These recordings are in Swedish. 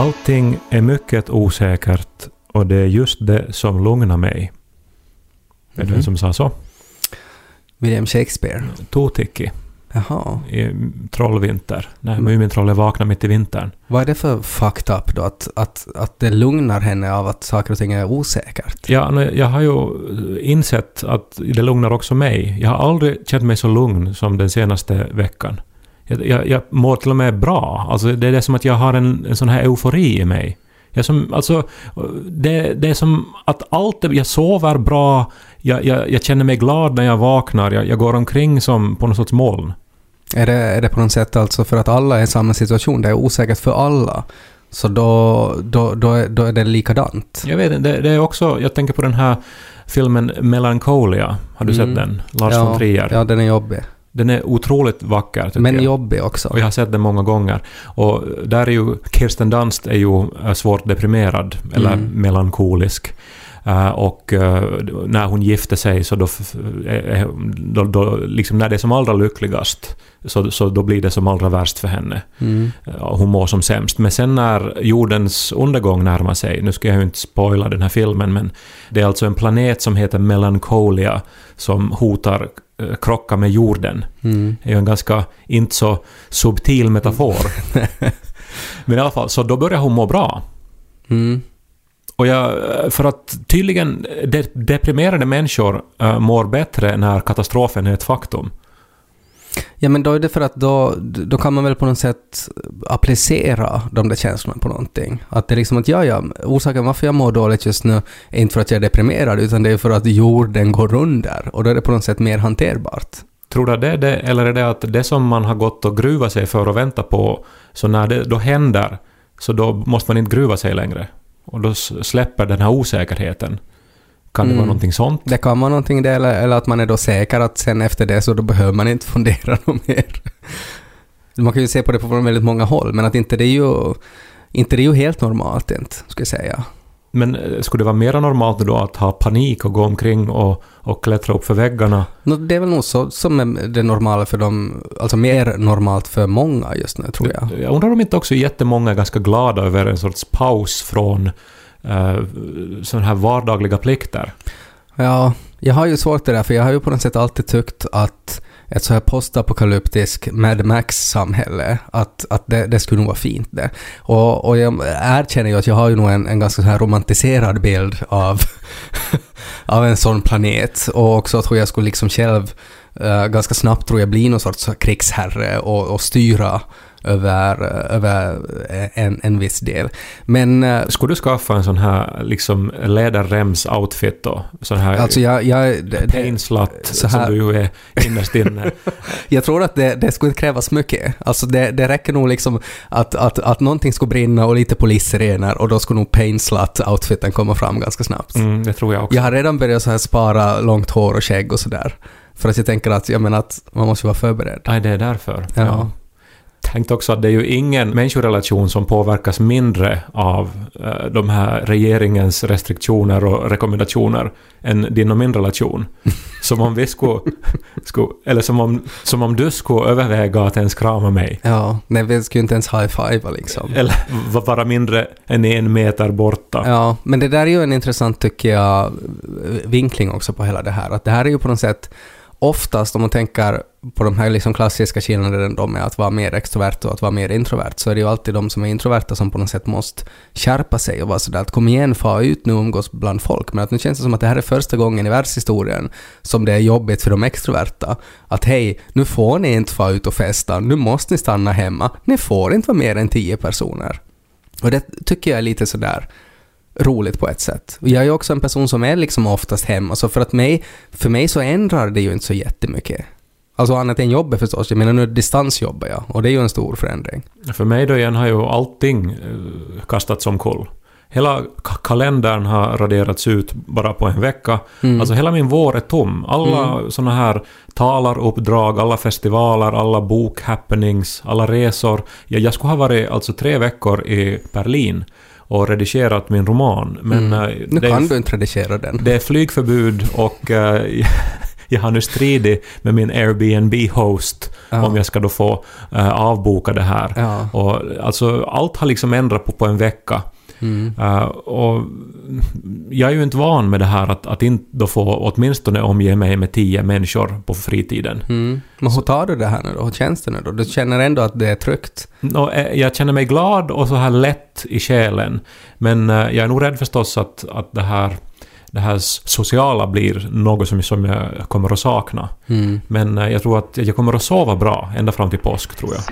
Allting är mycket osäkert och det är just det som lugnar mig. Vet du vem Mhm. som sa så? William Shakespeare. Totikki Jaha. i Trollvinter. När Mumintrollet vaknar mitt i vintern. Vad är det för fucked up då? Att, att, att det lugnar henne av att saker och ting är osäkert? Ja, jag har ju insett att det lugnar också mig. Jag har aldrig känt mig så lugn som den senaste veckan. Jag, jag, jag mår till och med bra. Alltså, det är som att jag har en, en sån här eufori i mig. Jag som, alltså, det, det är som att allt... Jag sover bra, jag, jag, jag känner mig glad när jag vaknar, jag, jag går omkring som på något sorts moln. Är det, är det på något sätt alltså för att alla är i samma situation? Det är osäkert för alla. Så då, då, då, är, då är det likadant? Jag vet inte, det, det är också... Jag tänker på den här filmen Melancholia. Har du Mm. sett den? Lars ja, von Trier. Ja, den är jobbig. Den är otroligt vacker, tycker Men jag. jobbig också. Och jag har sett den många gånger. Och där är ju Kirsten Dunst är ju eh, svårt deprimerad, eller Mm. melankolisk. Eh, och eh, när hon gifte sig så då, då, då liksom när det är som allra lyckligast så, så då blir det som allra värst för henne. Mm. Ja, Hon mår som sämst. Men sen när jordens undergång närmar sig, nu ska jag ju inte spoila den här filmen, men det är alltså en planet som heter Melancholia som hotar krocka med jorden. Mm. Det är ju en ganska inte så subtil metafor. Men i alla fall, så då börjar hon må bra. Mm. Och jag, för att tydligen de, deprimerade människor äh, mår bättre när katastrofen är ett faktum. Ja, men då är det för att då, då kan man väl på något sätt applicera de där känslorna på någonting. Att det är liksom att ja, ja, orsaken varför jag mår dåligt just nu är inte för att jag är deprimerad, utan det är för att jorden går under. Och då är det på något sätt mer hanterbart. Tror du att det är det, eller är det att det som man har gått och gruvat sig för och väntat på, så när det då händer, så då måste man inte gruva sig längre? Och då släpper den här osäkerheten. Kan det Mm. vara någonting sånt? Det kan vara någonting det, eller, eller att man är då säker att sen efter det så då behöver man inte fundera något mer. Man kan ju se på det på väldigt många håll, men att inte det är ju, inte det är ju helt normalt inte, ska jag säga. Men eh, skulle det vara mer normalt då att ha panik och gå omkring och, och klättra upp för väggarna? Nå, Det är väl nog så som är det normala för dem, alltså mer normalt för många just nu tror jag. Jag undrar om inte också jättemånga är ganska glada över en sorts paus från uh, sådana här vardagliga plikter. Ja, jag har ju svårt det där för jag har ju på något sätt alltid tyckt att ett så här postapokalyptisk Mad Max-samhälle, att, att det, det skulle nog vara fint det. Och, och jag erkänner ju att jag har ju nog en, en ganska så här romantiserad bild av, av en sån planet och också tror jag skulle liksom själv uh, ganska snabbt tror jag bli någon sorts krigsherre och, och styra över, över en, en viss del. Men eh, Skulle du skaffa en sån här liksom läderrems-outfit då? Sån här alltså jag... jag det, painslut så här- som du ju är innerst inne. Jag tror att det, det skulle inte krävas mycket. Alltså det, det räcker nog liksom att, att, att någonting skulle brinna och lite polissirener och då skulle nog Painslut-outfiten komma fram ganska snabbt. Mm, det tror jag också. Jag har redan börjat så här spara långt hår och skägg och sådär. För att jag tänker att, jag menar att man måste vara förberedd. Nej, det är därför. Ja. Tänkt också att det är ju ingen människorelation som påverkas mindre av eh, de här regeringens restriktioner och rekommendationer än din och min relation. Som om vi skulle, skulle eller som om, som om du skulle överväga att ens krama mig. Ja, nej vi skulle inte ens high-fiva liksom. Eller vara mindre än en meter borta. Ja, men det där är ju en intressant, tycker jag, vinkling också på hela det här. Att det här är ju på något sätt oftast, om man tänker på de här liksom klassiska skillnaderna då med att vara mer extrovert och att vara mer introvert, så är det ju alltid de som är introverta som på något sätt måste skärpa sig och vara sådär att kom igen, få ut nu och umgås bland folk. Men att nu känns det som att det här är första gången i världshistorien som det är jobbigt för de extroverta. Att hej, nu får ni inte få ut och festa, nu måste ni stanna hemma, ni får inte vara mer än tio personer. Och det tycker jag är lite sådär roligt på ett sätt. Jag är också en person som är liksom oftast hemma, så för att mig, för mig så ändrar det ju inte så jättemycket. Alltså annat än jobbet förstås. Jag menar nu distansjobbar jag och det är ju en stor förändring. För mig då igen har ju allting eh, kastats omkull. Hela ka- kalendern har raderats ut bara på en vecka. Mm. Alltså hela min vår är tom. Alla såna här talaruppdrag, alla festivaler, alla bokhappenings, alla resor. Ja, jag skulle ha varit alltså tre veckor i Berlin och redigerat min roman. Men eh, Mm. Nu det, kan är, du inte redigera den. det är flygförbud och eh, jag har nu stridit med min Airbnb-host Ja. om jag ska då få eh, avboka det här. Ja. Och, alltså, allt har liksom ändrat på, på en vecka. Mm. Eh, och jag är ju inte van med det här att, att inte då få åtminstone omge mig med tio människor på fritiden. Mm. Men hur tar du det här nu då? Hur känns det nu då? Du känner ändå att det är tryggt? Och, eh, jag känner mig glad och så här lätt i själen. Men eh, jag är nog rädd förstås att, att det, här, det här sociala blir något som, som jag kommer att sakna. Mm. Men jag tror att jag kommer att sova bra ända fram till påsk, tror jag.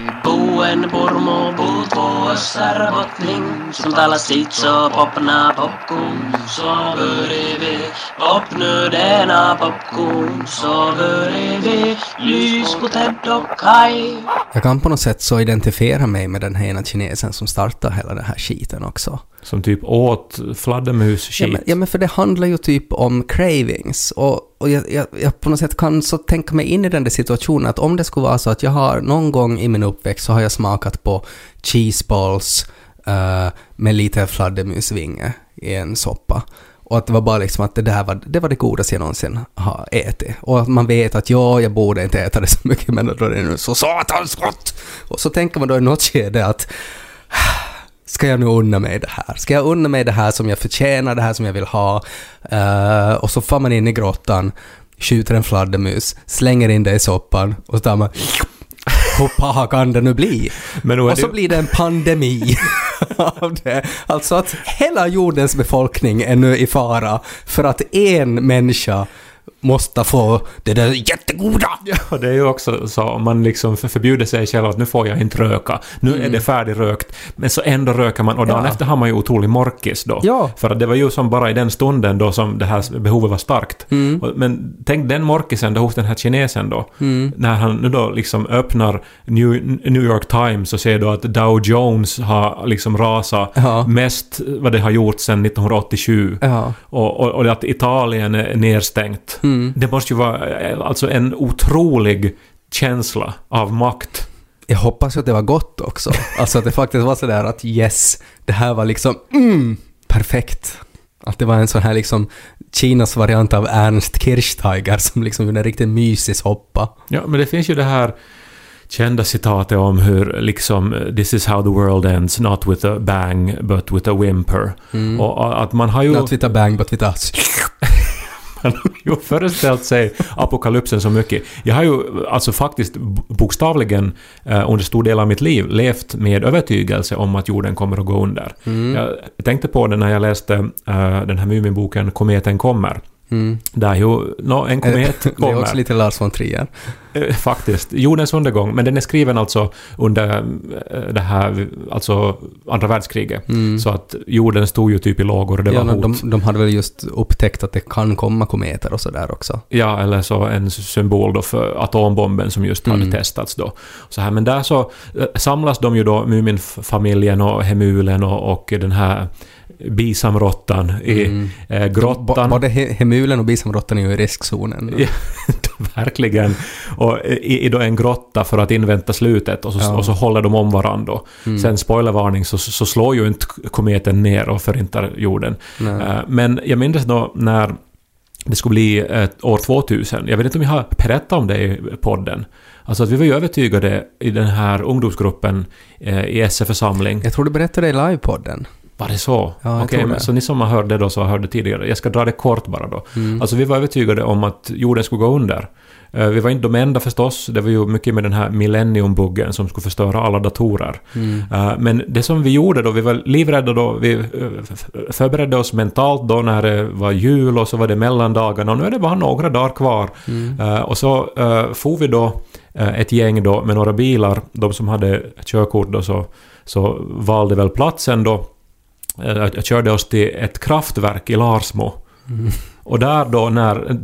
Buen purmu puut vuossar botning Som täällä sitso popna popkuun Soveri vi popnödena popkuun Soveri vi lyskuted och kaj. Jag kan på något sätt så identifiera mig med den här ena kinesen som startade hela den här skiten också. Som typ åt fladdermus Ja men, ja men för det handlar ju typ om cravings och, och jag, jag, jag på något sätt kan så tänka mig in i den där situationen att om det skulle vara så att jag har någon gång i min uppväxt så har jag smakat på cheeseballs uh, eh, med lite fladdermusvinge i en soppa. Och att det var bara liksom att det där var det, var det godaste jag någonsin har ätit. Och att man vet att ja, jag borde inte äta det så mycket men då är det nu så satans gott! Och så tänker man då i något skede att Ska jag nu unna mig det här? Ska jag unna mig det här som jag förtjänar, det här som jag vill ha? Eh, och så far man in i grottan, skjuter en fladdermus, slänger in det i soppan och så tar man hur paha kan det nu bli? Och så det- blir det en pandemi av det. Alltså att hela jordens befolkning är nu i fara för att en människa måste få det där jättegoda. Och det är ju också så om man liksom för- förbjuder sig själv att nu får jag inte röka. Nu är det färdigrökt. Men så ändå röker man och dagen Mm. Ja. efter har man ju otrolig morkis då. Ja. För att det var ju som bara i den stunden då som det här behovet var starkt. Mm. Men tänk den morkisen då hos den här kinesen då. Mm. När han nu då liksom öppnar New, New York Times och ser då att Dow Jones har liksom rasat Ja. mest vad det har gjort sedan 1987. Ja. Och, och, och att Italien är nedstängt. Mm. Det måste ju vara eh, alltså en otrolig känsla av makt. Jag hoppas ju att det var gott också. Alltså att det faktiskt var sådär att yes, det här var liksom mm, perfekt. Att det var en sån här liksom Kinas variant av Ernst Kirchsteiger som liksom gjorde en riktigt mysig soppa. Ja, men det finns ju det här kända citatet om hur liksom eh, “This is how the world ends, not with a bang, but with a whimper”. Och och att man har ju... Not with a bang but with a... Man har ju föreställt sig apokalypsen så mycket. Jag har ju alltså faktiskt bokstavligen eh, under stor del av mitt liv levt med övertygelse om att jorden kommer att gå under. Jag tänkte på det när jag läste eh, den här Muminboken ”Kometen kommer”. Mm. Där ju nå, en komet Det är kommer. också lite Lars von Trier. Eh, Faktiskt. Jordens undergång. Men den är skriven alltså under eh, det här, alltså andra världskriget. Så att jorden stod ju typ i lågor och det Mm. Ja, var no, hot. de, de hade väl just upptäckt att det kan komma kometer och sådär också. Ja, eller så en symbol då för atombomben som just hade Mm. testats då. Så här, men där så eh, samlas de ju då, Muminfamiljen och Hemulen och, och den här bisamråttan i Mm. eh, grottan. Både he- hemulen och bisamråttan är ju i riskzonen. Ja, verkligen. Och i, i då en grotta för att invänta slutet och så, Ja. Mm. och så håller de om varandra då. Sen spoilervarning så, så slår ju inte kometen ner och förintar jorden. Eh, Men jag minns då när det skulle bli ett år 2000. Jag vet inte om jag har berättat om det i podden. Alltså att vi var ju övertygade i den här ungdomsgruppen eh, i SF-församling. Jag tror du berättade det i livepodden. Var det så? Ja, Okej, det. så ni som har hört det då så har hört det tidigare. Jag ska dra det kort bara då. Mm. Alltså vi var övertygade om att jorden skulle gå under. Eh, Vi var inte de enda förstås. Det var ju mycket med den här millenniumbuggen som skulle förstöra alla datorer. Mm. Eh, Men det som vi gjorde då, vi var livrädda då, vi eh, förberedde oss mentalt då när det var jul och så var det mellandagarna och nu är det bara några dagar kvar. Mm. Och så for vi då ett gäng då med några bilar, de som hade körkort då så, så valde väl platsen då. Eh, Jag körde oss till ett kraftverk i Larsmo. Mm. Och där då när,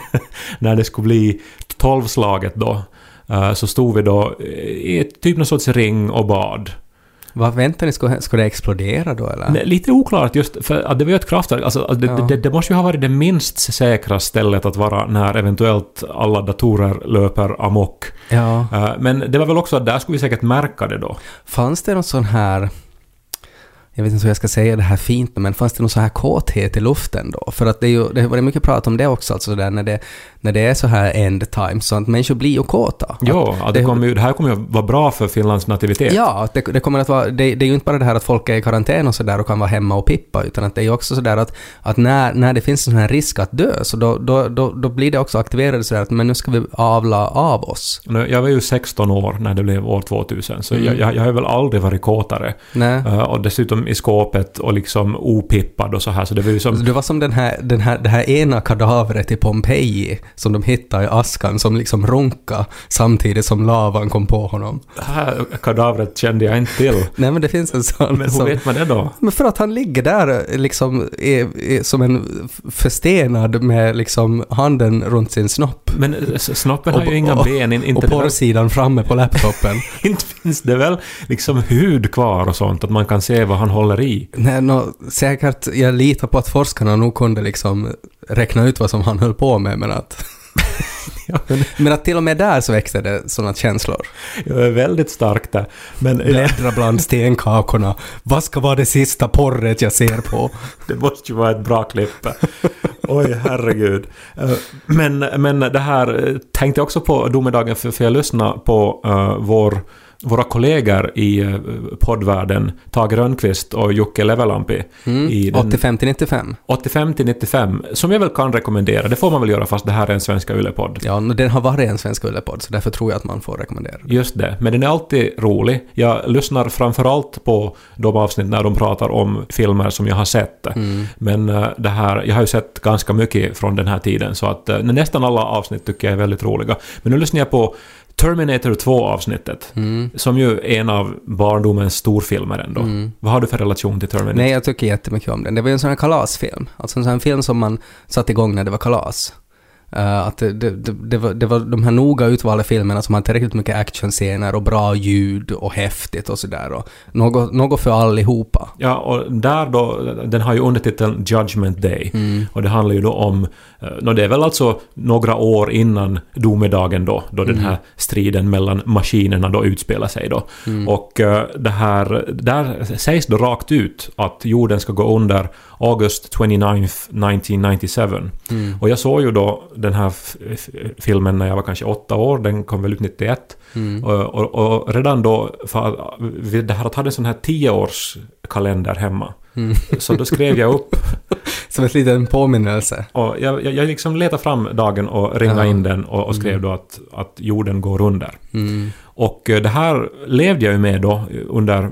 när det skulle bli tolvslaget då, eh, så stod vi då i typ någon sorts ring och bad. Vad väntar ni? Ska, ska det explodera då eller? Nej, Lite oklart just, för att det var ju ett kraftverk. Alltså, alltså, det, Ja. det, det måste ju ha varit det minst säkra stället att vara när eventuellt alla datorer löper amok. Ja. Eh, Men det var väl också att där skulle vi säkert märka det då. Fanns det någon sån här... Jag vet inte hur jag ska säga det här fint, men fanns det någon sån här kåthet i luften då? För att det, är ju, det har varit mycket prat om det också, alltså där när det, när det är så här end time, så att människor blir ju kåta. Ja, att det, det- kommer ju, det här kommer ju vara bra för Finlands nativitet. Ja, det, det kommer att vara... Det, det är ju inte bara det här att folk är i karantän och sådär och kan vara hemma och pippa, utan att det är ju också sådär att, att när, när det finns en sån här risk att dö, så då, då, då, då blir det också aktiverade sådär att men nu ska vi avla av oss. Jag var ju 16 år när det blev år 2000, så Mm. jag, jag, jag har väl aldrig varit kåtare. Nej. Eh, och dessutom i skåpet och liksom opippad och så här, så det var ju som... Det var som den här, den här, det här ena kadavret i Pompeji som de hittade i askan som liksom runka samtidigt som lavan kom på honom. Det här kadavret kände jag inte till. Nej men det finns en sån Men hur vet man det då? Men för att han ligger där liksom är, är som en förstenad med liksom handen runt sin snopp. Men s- snoppen har Och- ju inga och- ben, in- och inte, väl, porrsidan framme på laptopen. inte finns det väl liksom hud kvar och sånt, att man kan se vad han håller i. Nej, nå, säkert, jag litar på att forskarna nog kunde liksom räkna ut vad som han höll på med men att... Ja, men Men att till och med där så växte det sådana känslor. jag är väldigt stark där. Men Bläddra bland stenkakorna. Vad ska vara det sista porret jag ser på? det måste ju vara ett bra klipp. Oj, herregud. Eh, Men, men det här eh, tänkte jag också på domedagen, för, för jag lyssnade på eh, vår, våra kollegor i uh, poddvärlden, Tage Rönnqvist och Jocke Levelampi. I den 85 till 95. 85 till 95, som jag väl kan rekommendera. Det får man väl göra fast det här är en Svenska Yle-podd. Ja, den har varit en svensk Ullepodd, så därför tror jag att man får rekommendera. Just det, men den är alltid rolig. Jag lyssnar framförallt på de avsnitt när de pratar om filmer som jag har sett. Men eh, det här, jag har ju sett ganska mycket från den här tiden, så att eh, nästan alla avsnitt tycker jag är väldigt roliga. Men nu lyssnar jag på Terminator 2-avsnittet, som ju är en av barndomens storfilmer ändå. Vad har du för relation till Terminator? Nej, jag tycker jättemycket om den. Det var ju en sån här kalasfilm. Alltså en sån här film som man satte igång när det var kalas. Eh, att det, det, det, var, det var de här noga utvalda filmerna som hade tillräckligt mycket actionscener och bra ljud och häftigt och sådär. Något, något för allihopa. Ja, och där då, den har ju undertiteln Judgment Day. Och det handlar ju då om, eh, nå det är väl alltså några år innan domedagen då, då den här striden mellan maskinerna då utspelar sig då. Och eh, det här, där sägs då rakt ut att jorden ska gå under August 29 1997. Och jag såg ju då den här filmen när jag var kanske åtta år, den kom väl ut 91. Och, och, och redan då, för det här att ha en sån här tioårskalender hemma. Så då skrev jag upp Som en liten påminnelse. och jag, jag, jag liksom letade fram dagen och ringade Ja. in den och, och skrev då att, att jorden går under. Mm. Och eh, det här levde jag ju med då under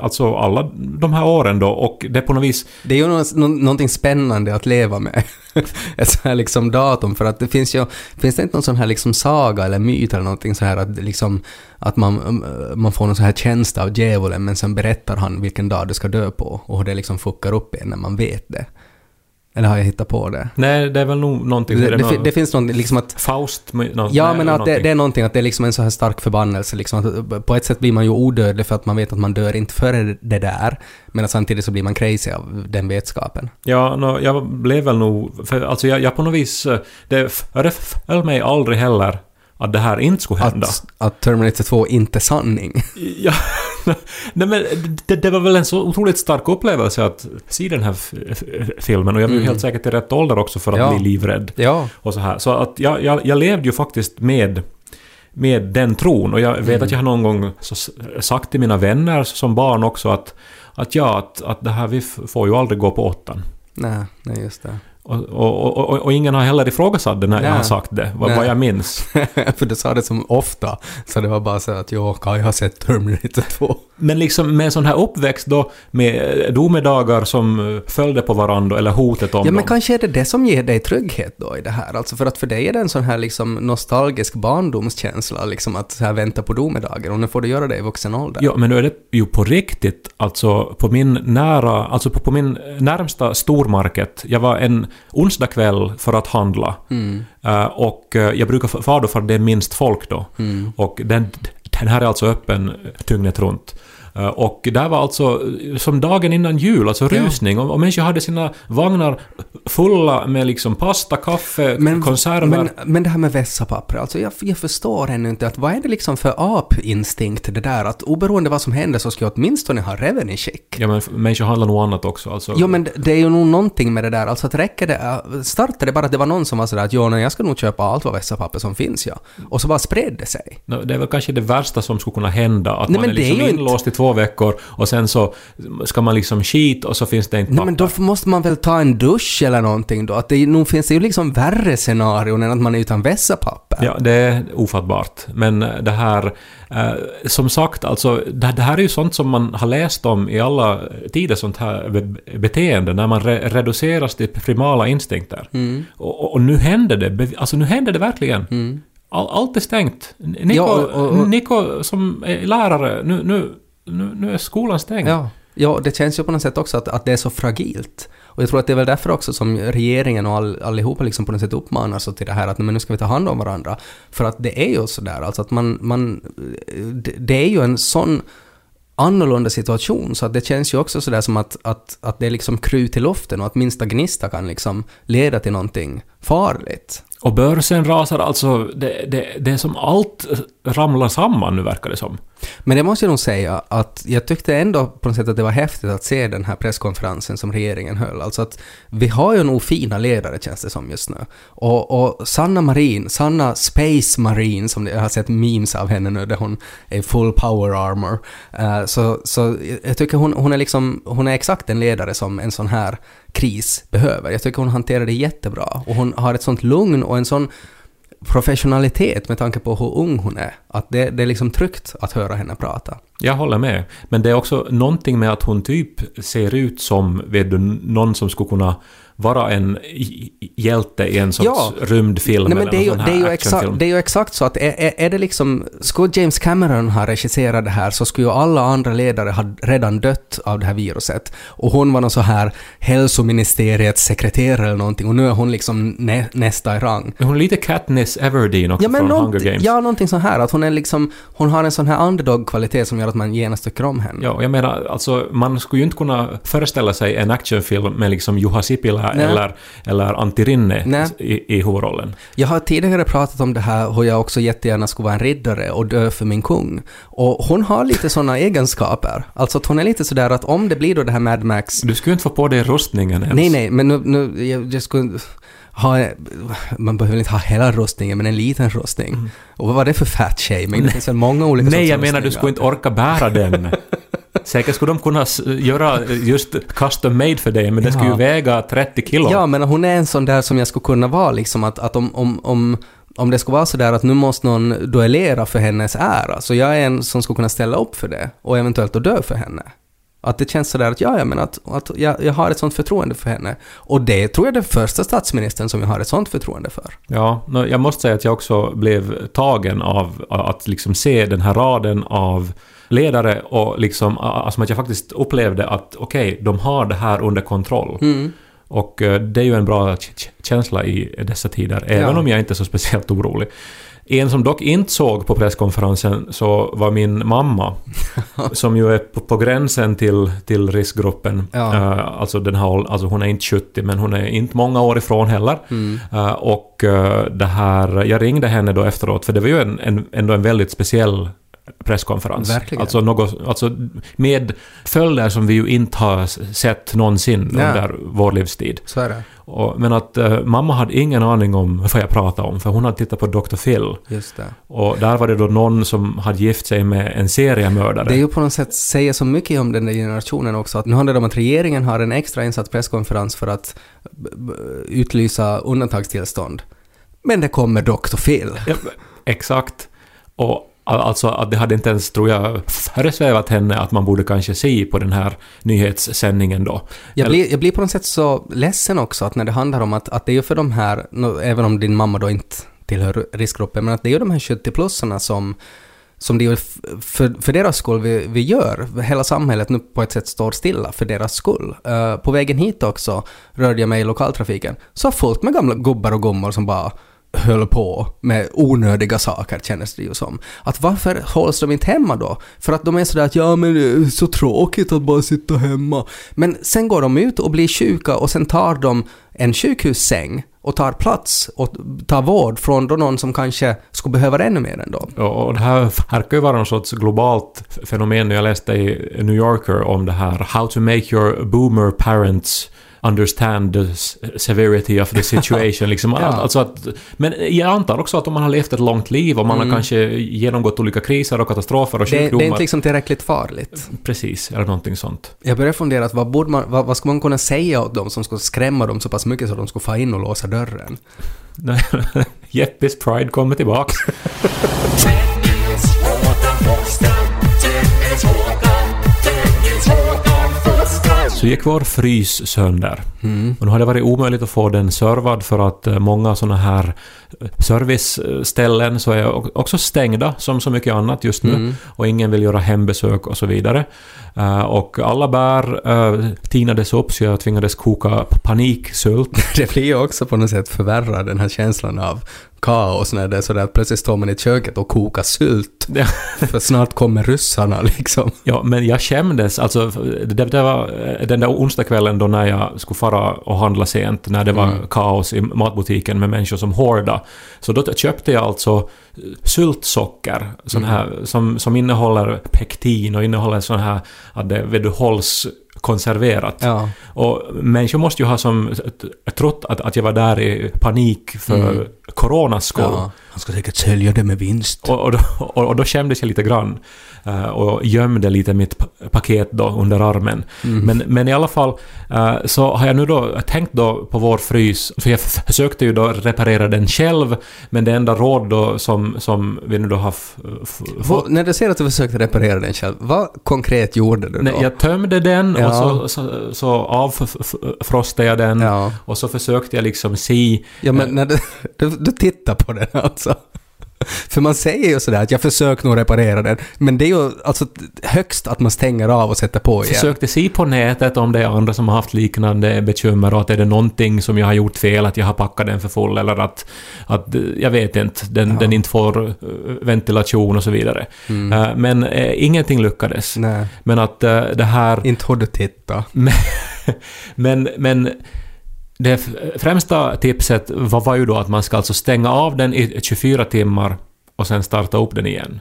alltså alla de här åren då och det är på något vis Det är ju något, någonting spännande att leva med. Ett sånt här liksom datum, för att det finns ju, finns det inte någon sån här liksom saga eller myt eller någonting så här att liksom, att man, eh, man får någon sån här känsla av djävulen men sen berättar han vilken dag du ska dö på och hur det liksom fuckar upp en när man vet det. Eller har jag hittat på det? Nej, det är väl nog någonting... Det, det, nå- fi- det finns någon liksom att Faust... nå- Ja, nej, men att det, det är någonting att det är liksom en så här stark förbannelse. Liksom att på ett sätt blir man ju odödlig för att man vet att man dör inte före det där. Men samtidigt så blir man crazy av den vetskapen. Ja, nå, jag blev väl nog... För, alltså jag, jag på något vis... eh, Det föreföll mig aldrig heller att det här inte skulle hända. Att, att Terminator 2 inte är sanning. Ja, nej men det, det var väl en så otroligt stark upplevelse att se den här filmen och jag var ju helt säkert i rätt ålder också för att Mm. Ja. bli livrädd. Ja. Och så här. Så att jag, jag, jag levde ju faktiskt med, med den tron och jag vet Mm. att jag har någon gång sagt till mina vänner som barn också att, att ja, att, att det här vi får ju aldrig gå på åttan. Nej, nej just det. Och, och, och, och ingen har heller ifrågasatt det när jag Nej. har sagt det, vad, Nej. vad jag minns. För du sa det som ofta. Så det var bara så att jo, Kai har sett Terminator 2. Men liksom med en sån här uppväxt då med eh, domedagar som eh, följde på varandra eller hotet om Ja, men dem. kanske är det det som ger dig trygghet då i det här. Alltså för att för dig är det en sån här liksom nostalgisk barndomskänsla, liksom att så här vänta på domedagen. Och nu får du göra det i vuxen ålder. Ja, men nu är det ju på riktigt, alltså på min nära, alltså på, på min närmsta stormarket, jag var en onsdag kväll för att handla. Eh, och eh, jag brukar fara då för att det är minst folk då. Och den, den här är alltså öppen dygnet runt. Eh, Och där var alltså eh, som dagen innan jul, alltså rusning. Och, och människor hade sina vagnar fulla med liksom pasta, kaffe, konserver. Men, men det här med vässapapper, alltså jag, jag förstår ännu inte att vad är det liksom för apinstinkt det där att oberoende vad som händer så ska jag åtminstone ha reven i skick. Ja men människor handlar nog annat också. Alltså, Jo men det- är ju nog någonting med det där, alltså att räcker det, äh, startade det bara att det var någon som var sådär att jo, nej, jag ska nog köpa allt vad vässapapper som finns ja. Och så bara spred det sig. No, det är väl kanske det värsta som skulle kunna hända. Att Nej, man men är det är liksom ju inte- inlåst i två veckor och sen så ska man liksom skit och så finns det inte Nej papper. men då måste man väl ta en dusch eller någonting då? Att det, nog finns det ju liksom värre scenarion än att man är utan vässapapper. Ja, det är ofattbart. Men eh, det här... Eh, som sagt, alltså, det, det här är ju sånt som man har läst om i alla tider, sånt här be- beteende, när man re, reduceras till primala instinkter. Mm. Och, och, nu händer det. Alltså nu händer det verkligen. All, allt är stängt. Nico, Ja, och- och- Nico som är lärare, nu, nu, nu, nu är skolan stängd. Ja. ja, det känns ju på något sätt också att, att det är så fragilt. Och jag tror att det är väl därför också som regeringen och all, allihopa liksom på något sätt uppmanar så till det här att men nu ska vi ta hand om varandra. För att det är ju sådär, alltså att man, man det, det är ju en sån annorlunda situation så att det känns ju också sådär som att, att, att det är liksom krut i luften och att minsta gnista kan liksom leda till någonting farligt. Och börsen rasar, alltså det, det, det är som allt ramlar samman nu verkar det som. Men jag måste ju nog säga att jag tyckte ändå på något sätt att det var häftigt att se den här presskonferensen som regeringen höll. Alltså att vi har ju nog fina ledare känns det som just nu. Och, och Sanna Marin, Sanna Space Marine som jag har sett memes av henne nu där hon är full power armor. Eh, så, så jag tycker hon, hon är liksom, hon är exakt den ledare som en sån här kris behöver. Jag tycker hon hanterar det jättebra och hon har ett sånt lugn och en sån professionalitet med tanke på hur ung hon är. Att det, det är liksom tryggt att höra henne prata. Jag håller med. Men det är också någonting med att hon typ ser ut som, vet du, någon som skulle kunna vara en hjälte i en sorts Ja. rymdfilm Nej, men eller det, är ju, det, är ju exakt, det är ju exakt så att är, är, det liksom... Skulle James Cameron ha regisserat det här så skulle ju alla andra ledare ha redan dött av det här viruset. Och hon var någon så här hälsoministeriets sekreterare eller någonting och nu är hon liksom nä, nästa i rang. Hon är lite Katniss Everdeen också Ja men från Hunger någonting, Games. ja, någonting så här att hon är liksom... Hon har en sån här underdog-kvalitet som gör att man genast tycker om henne. Ja, och jag menar, alltså man skulle ju inte kunna föreställa sig en actionfilm med liksom Juha Sipilä Nej. eller, eller Antti Rinne Nej. i, i huvudrollen. Jag har tidigare pratat om det här hur jag också jättegärna skulle vara en riddare och dö för min kung. Och hon har lite sådana egenskaper. Alltså att hon är lite sådär att om det blir då det här Mad Max... Du skulle inte få på dig rustningen ens. Nej, nej, men nu... nu jag, jag skulle ha... Man behöver inte ha hela rustningen, men en liten rustning. Och vad var det för fat shaming? Det finns väl många olika Nej, jag menar du skulle inte orka bära den. Säkert skulle de kunna göra just custom made för dig, men den skulle ju Ja. väga 30 kilo. Ja, men hon är en sån där som jag skulle kunna vara liksom att, att om, om, om, om det skulle vara så där att nu måste någon duellera för hennes ära, så jag är en som skulle kunna ställa upp för det och eventuellt dö för henne. Att det känns sådär att ja, ja men att, att jag, jag har ett sånt förtroende för henne. Och det tror jag är den första statsministern som jag har ett sånt förtroende för. Ja, jag måste säga att jag också blev tagen av att liksom se den här raden av ledare och liksom, alltså att jag faktiskt upplevde att okej, de har det här under kontroll. Mm. Och eh, det är ju en bra känsla i dessa tider, även Ja. om jag inte är så speciellt orolig. En som dock inte såg på presskonferensen så var min mamma, som ju är på, på gränsen till, till riskgruppen. Ja. Eh, alltså, den här, alltså hon är inte 70 men hon är inte många år ifrån heller. Mm. Eh, och eh, det här, jag ringde henne då efteråt för det var ju en, en, ändå en väldigt speciell presskonferens. Verkligen. Alltså, något, alltså med följder som vi ju inte har sett någonsin Nej. under vår livstid. Så är det. Och, men att eh, mamma hade ingen aning om vad jag pratade om, för hon hade tittat på Dr. Phil. Just det. Och där var det då någon som hade gift sig med en seriemördare. Det är ju på något sätt säger så mycket om den där generationen också. Att nu handlar det om att regeringen har en extra insatt presskonferens för att utlysa undantagstillstånd. Men det kommer Dr. Phil. Ja, exakt. Och alltså att det hade inte ens, tror jag, föresvävat henne att man borde kanske se på den här nyhetssändningen då. Jag blir, jag blir på något sätt så ledsen också att när det handlar om att, att det är ju för de här, även om din mamma då inte tillhör riskgruppen, men att det är ju de här 70-plussarna som som det är för, för deras skull vi, vi gör. Hela samhället nu på ett sätt står stilla för deras skull. Eh, på vägen hit också rörde jag mig i lokaltrafiken. Så fullt med gamla gubbar och gummor som bara höll på med onödiga saker kändes det ju som. Att varför hålls de inte hemma då? För att de är sådär att ja men det är så tråkigt att bara sitta hemma. Men sen går de ut och blir sjuka och sen tar de en sjukhussäng och tar plats och tar vård från då någon som kanske skulle behöva det ännu mer än dem. Och och det här verkar ju vara någon sorts globalt fenomen. Jag läste i New Yorker om det här How to make your boomer parents understand the severity of the situation. liksom, Ja. alltså att, men jag antar också att om man har levt ett långt liv och man har kanske genomgått olika kriser och katastrofer och Det, det sjukdomar. är inte liksom tillräckligt farligt. Precis, eller någonting sånt. Jag börjar fundera att vad, borde man, vad, vad ska man kunna säga åt dem som ska skrämma dem så pass mycket så att de ska få in och låsa dörren? Jeppis pride kommer tillbaks. Gick vår frys sönder. Och nu har det varit omöjligt att få den servad för att eh, många sådana här serviceställen så är också stängda som så mycket annat just nu. Och ingen vill göra hembesök och så vidare. Eh, och alla bär uh, tinades upp så jag tvingades koka paniksylt. Det blir ju också på något sätt förvärra den här känslan av kaos när det är sådär att plötsligt står man i köket och kokar sylt. Ja. För snart kommer ryssarna liksom. Ja, men jag skämdes. Alltså, det, det var eh, den där onsdagskvällen då när jag skulle fara och handla sent, när det var kaos i matbutiken med människor som hårda. Så då köpte jag alltså eh, syltsocker, sån här, som, som innehåller pektin och innehåller sån här att det vet du, hålls konserverat. Ja. Och människor måste ju ha som trott att, att jag var där i panik för coronas skull. ja. Han ska säkert sälja det med vinst. Och, och, då, och, och då kändes jag lite grann och gömde lite mitt pa- paket då under armen. Men, men i alla fall eh, så har jag nu då tänkt då på vår frys, för jag försökte ju då reparera den själv, men det enda råd då som, som vi nu då har fått när du ser att du försökte reparera den själv, vad konkret gjorde du då? Nej, jag tömde den Ja. och så, så, så avfrostade jag den Ja. och så försökte jag liksom se Ja, men när du, du, du tittar på den alltså. För man säger ju sådär att jag försöker nog reparera den, men det är ju alltså högst att man stänger av och sätter på igen. Försökte se på nätet om det är andra som har haft liknande bekymmer och att är det någonting som jag har gjort fel, att jag har packat den för full eller att, att jag vet inte, den, den inte får eh, ventilation och så vidare. Eh, Men eh, ingenting lyckades. Nej, Men att eh, det här... inte har du tittat. Men, men, men det främsta tipset var, ju då att man ska alltså stänga av den i 24 timmar och sen starta upp den igen.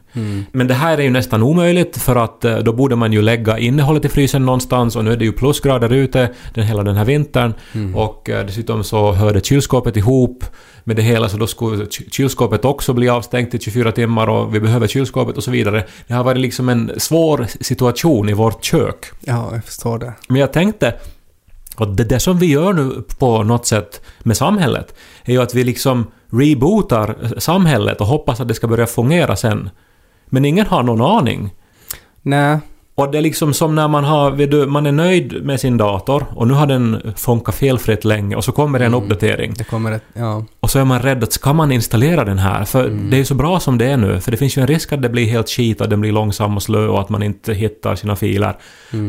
Men det här är ju nästan omöjligt för att eh, då borde man ju lägga innehållet i frysen någonstans och nu är det ju plusgrader ute den, hela den här vintern och eh, dessutom så hörde kylskåpet ihop med det hela så då skulle ky- kylskåpet också bli avstängt i 24 timmar och vi behöver kylskåpet och så vidare. Det har varit liksom en svår situation i vårt kök. Ja, jag förstår det. Men jag tänkte och det, det som vi gör nu på något sätt med samhället är ju att vi liksom rebootar samhället och hoppas att det ska börja fungera sen. Men ingen har någon aning. Nej, och det är liksom som när man har, du, man är nöjd med sin dator och nu har den funkat felfritt länge och så kommer det en uppdatering. det kommer ett... Ja. Och så är man rädd att ska man installera den här? För det är ju så bra som det är nu. För det finns ju en risk att det blir helt skit och den blir långsam och slö och att man inte hittar sina filer.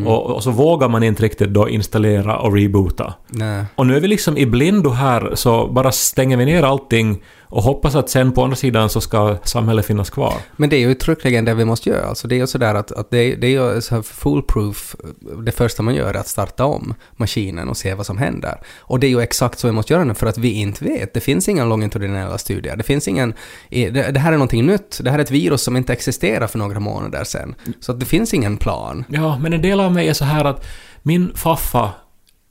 Och, och så vågar man inte riktigt då installera och reboota. Nej. Och nu är vi liksom i blindo här så bara stänger vi ner allting och hoppas att sen på andra sidan så ska samhället finnas kvar. Men det är ju uttryckligen det vi måste göra. Alltså det är ju sådär att, att det, det är ju så foolproof. Det första man gör är att starta om maskinen och se vad som händer. Och det är ju exakt så vi måste göra nu för att vi inte vet. Det finns inga longitudinella studier. Det finns ingen... Det, det här är någonting nytt. Det här är ett virus som inte existerar för några månader sedan. Så det finns ingen plan. Ja, men en del av mig är så här att min faffa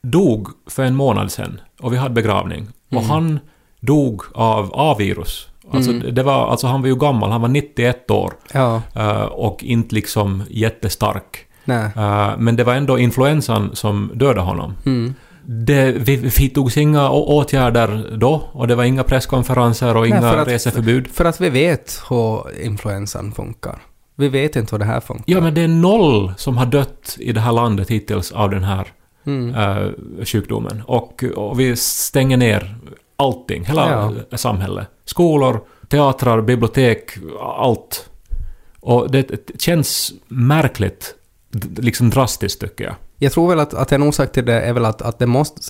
dog för en månad sedan och vi hade begravning. Och han dog av A-virus. Alltså, det var, alltså han var ju gammal, han var 91 år Ja, eh, och inte liksom jättestark. nej. Eh, men det var ändå influensan som dödade honom. Mm. Det vi, vi togs inga åtgärder då och det var inga presskonferenser och Nej, inga att- reseförbud. För att vi vet hur influensan funkar. Vi vet inte hur det här funkar. Ja, men det är noll som har dött i det här landet hittills av den här Mm. eh, sjukdomen. Och, och vi stänger ner allting, hela samhället. Skolor, teatrar, bibliotek, allt. Och det känns märkligt, liksom drastiskt tycker jag. Jag tror väl att, att en orsak till det är väl att, att det måste...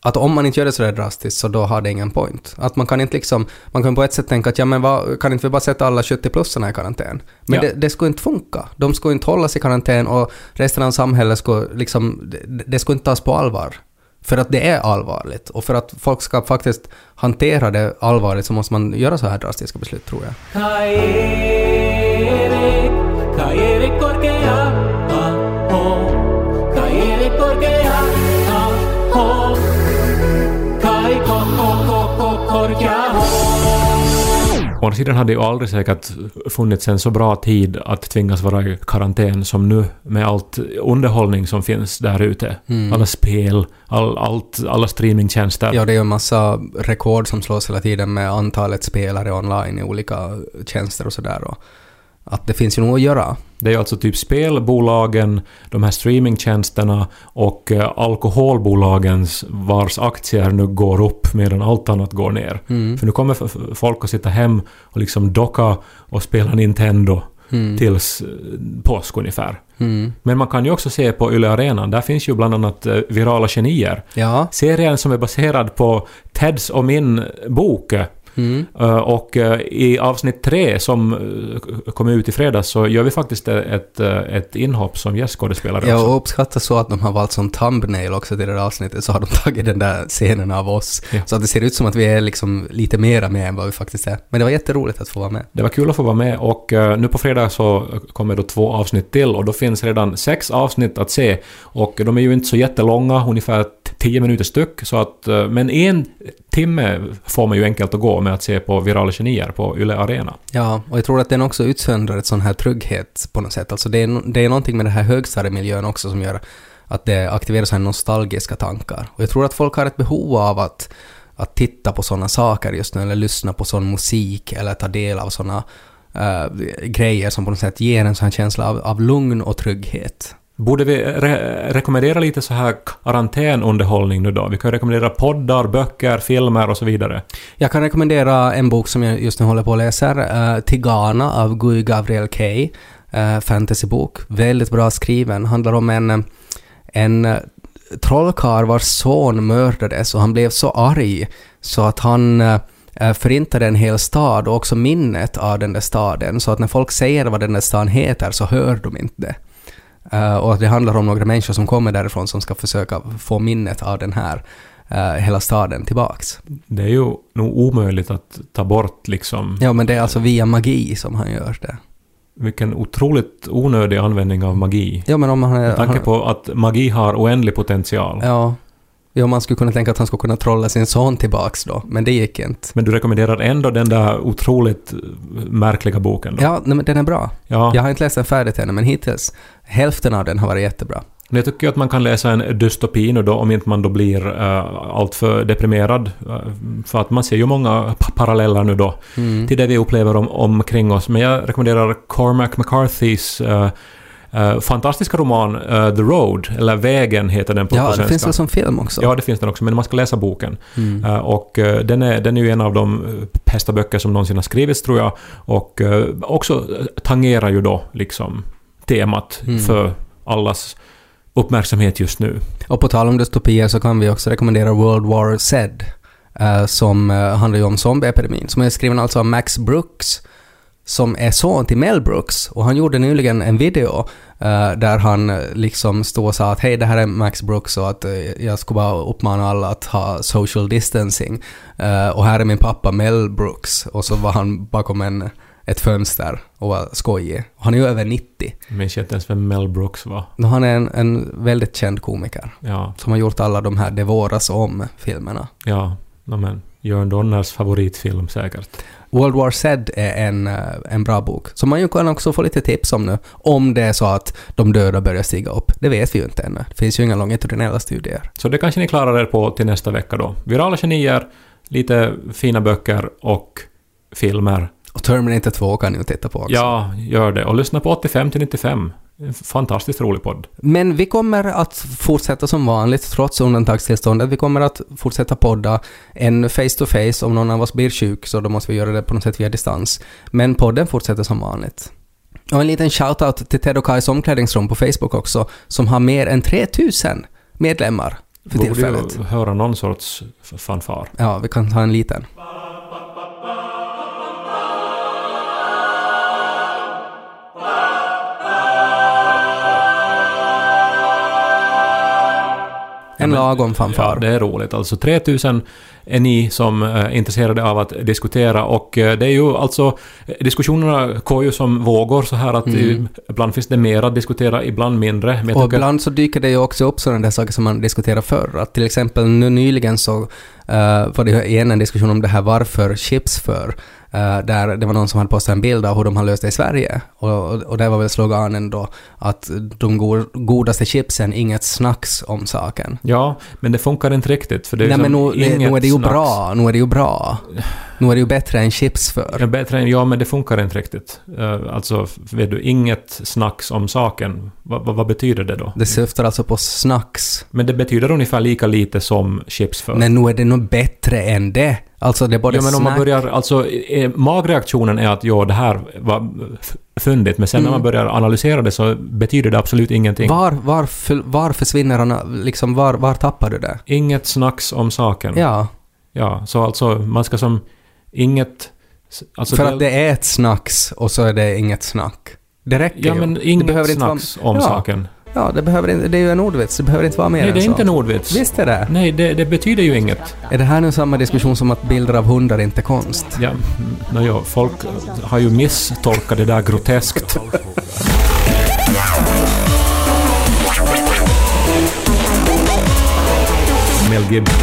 Att om man inte gör det så där drastiskt så då har det ingen point. Att man kan inte liksom... Man kan på ett sätt tänka att ja men vad, kan inte vi bara sätta alla 70-plussarna i karantän? Men Ja. det, det skulle inte funka. De skulle inte hållas i karantän och resten av samhället skulle liksom... Det, det skulle inte tas på allvar. För att det är allvarligt. Och för att folk ska faktiskt hantera det allvarligt så måste man göra så här drastiska beslut tror jag. Kairi, Å andra sidan hade ju aldrig säkert funnits en så bra tid att tvingas vara i karantän som nu med allt underhållning som finns där ute. Alla spel, all, allt, alla streamingtjänster. Ja, det är ju en massa rekord som slås hela tiden med antalet spelare online i olika tjänster och sådär. Att det finns ju nog att göra. Det är alltså typ spelbolagen, de här streamingtjänsterna och eh, alkoholbolagens vars aktier nu går upp medan allt annat går ner. Mm. För nu kommer folk att sitta hem och liksom docka och spela Nintendo tills eh, påsk ungefär. Mm. Men man kan ju också se på Yle Arenan, där finns ju bland annat eh, Virala Genier. Ja. Serien som är baserad på Teds och min bok. Mm. Eh, Och eh, i avsnitt tre som eh, kom ut i fredags så gör vi faktiskt ett, ett inhopp som gästskådespelare också. Jag uppskattar så att de har valt som thumbnail också till det där avsnittet, så har de tagit den där scenen av oss. Ja. Så att det ser ut som att vi är liksom lite mera med än vad vi faktiskt är. Men det var jätteroligt att få vara med. Det var kul att få vara med och nu på fredag så kommer då två avsnitt till och då finns redan sex avsnitt att se och de är ju inte så jättelånga, ungefär tio minuter styck så att men en timme får man ju enkelt att gå med att se på Virala Genier på Yle Arena. Ja, och jag tror att den också utsöndrar ett sån här trygghet på något sätt. Alltså det är, det är någonting med den här högstadiemiljön också som gör att det aktiverar så här nostalgiska tankar. Och jag tror att folk har ett behov av att, att titta på såna saker just nu, eller lyssna på sån musik, eller ta del av såna äh, grejer som på något sätt ger en sån här känsla av, av lugn och trygghet. Borde vi re- rekommendera lite så här karantänunderhållning nu då? Vi kan rekommendera poddar, böcker, filmer och så vidare. Jag kan rekommendera en bok som jag just nu håller på att läsa, eh, uh, Tigana av Guy Gabriel Kay, uh, fantasybok. Väldigt bra skriven, handlar om en, en eh, trollkarl vars son mördades och han blev så arg så att han uh, förintade en hel stad och också minnet av den där staden så att när folk säger vad den där staden heter så hör de inte Eh, och att det handlar om några människor som kommer därifrån som ska försöka få minnet av den här eh, hela staden tillbaks. Det är ju nog omöjligt att ta bort liksom Ja, men det är alltså via magi som han gör det. vilken otroligt onödig användning av magi. Ja, men om han... Med tanke han på att magi har oändlig potential. Ja. Ja, man skulle kunna tänka att han skulle kunna trolla sin son tillbaks då, men det gick inte. Men du rekommenderar ändå den där otroligt eh, märkliga boken då? Ja, nej, men den är bra. Ja. Jag har inte läst den färdigt ännu, men hittills, hälften av den har varit jättebra. Jag tycker att man kan läsa en dystopi nu då, om inte man då blir uh, alltför deprimerad. Uh, för att man ser ju många pa- paralleller nu då Mm. till det vi upplever om, omkring oss. Men jag rekommenderar Cormac McCarthys uh, uh, fantastiska roman uh, The Road, eller Vägen heter den på, Ja, på det svenska. finns väl som film också? Ja, det finns den också, men man ska läsa boken. Mm. Uh, och den, är, den är ju en av de bästa böcker som någonsin har skrivits, tror jag. Och också tangerar ju då liksom temat Mm. för allas uppmärksamhet just nu. Och på tal om dystopier så kan vi också rekommendera World War Z, eh, som handlar ju om zombieepidemin, som är skriven alltså av Max Brooks, som är son till Mel Brooks, och han gjorde nyligen en video eh, där han eh, liksom stod och sa att hej, det här är Max Brooks och att eh, jag skulle bara uppmana alla att ha social distancing. Och här är min pappa Mel Brooks, och så var han bakom en, ett fönster och var skojig. Han är ju över 90. Jag minns inte ens vem Mel Brooks var. Han är en, en väldigt känd komiker Ja, som har gjort alla de här Det våras om-filmerna. ja, men Jörn Donners favoritfilm säkert. World War Z är en, eh, en bra bok, som man ju kan också få lite tips om nu, om det är så att de döda börjar stiga upp. Det vet vi ju inte ännu. Det finns ju inga longitudinella studier. Så det kanske ni klarar er på till nästa vecka då. Virala genier, lite fina böcker och filmer. Och Terminator 2 kan ni ju titta på också. Ja, gör det. Och lyssna på 85 till 95. Fantastiskt rolig podd. Men vi kommer att fortsätta som vanligt, trots undantagstillståndet. Vi kommer att fortsätta podda en face to face om någon av oss blir sjuk, så då måste vi göra det på något sätt via distans. Men podden fortsätter som vanligt. Och en liten shoutout till Ted och Kais omklädningsrum på Facebook också, som har mer än 3000 medlemmar för Borde tillfället. ju höra någon sorts fanfar. Ja, vi kan ta en liten. En lagom Ja, fanfar. det är roligt. Alltså 3000 är ni som är intresserade av att diskutera och eh, det är ju alltså diskussionerna går ju som vågor så här att Mm. eh, ibland finns det mer att diskutera, ibland mindre. Men Och tycker- ibland så dyker det ju också upp sådana där saker som man diskuterade förr. Att till exempel nu nyligen så uh, var det igen en diskussion om det här varför chips för. Eh, där det var någon som hade postat en bild av hur de har löst det i Sverige. Och, och, och där var väl sloganen då att de go- godaste chipsen, inget snacks om saken. Ja, men det funkar inte riktigt. För det är Nej men liksom nu, inget nu är det ju snacks. bra, nu är det ju bra. Nu är det ju bättre än chips för. Ja, bättre än, ja, men det funkar inte riktigt. Eh, alltså, vet du, inget snacks om saken. Va, va, vad betyder det då? Det syftar alltså på snacks. Men det betyder ungefär lika lite som chips för. Men nu är det nog bättre än det. Alltså det är både Ja, men om man börjar, alltså eh, magreaktionen är att ja, det här var fyndigt, men sen när Mm. man börjar analysera det så betyder det absolut ingenting. Var, var, var försvinner han, liksom var, var tappar du det? Inget snacks om saken. Ja, Ja, så alltså man ska som inget... Alltså för att det är ett snacks och så är det inget snack. Det räcker Ja, ju. men det inget behöver inte vara- snacks om Ja. saken. Ja, det, behöver inte, det är ju en ordvits. Det behöver inte vara mer Nej, än det är så. inte en ordvits. Visst är det. Nej, det, det betyder ju inget. Är det här nu samma diskussion som att bilder av hundar inte är konst? Ja, no, ja, folk har ju misstolkat det där groteskt. Mel Gibson.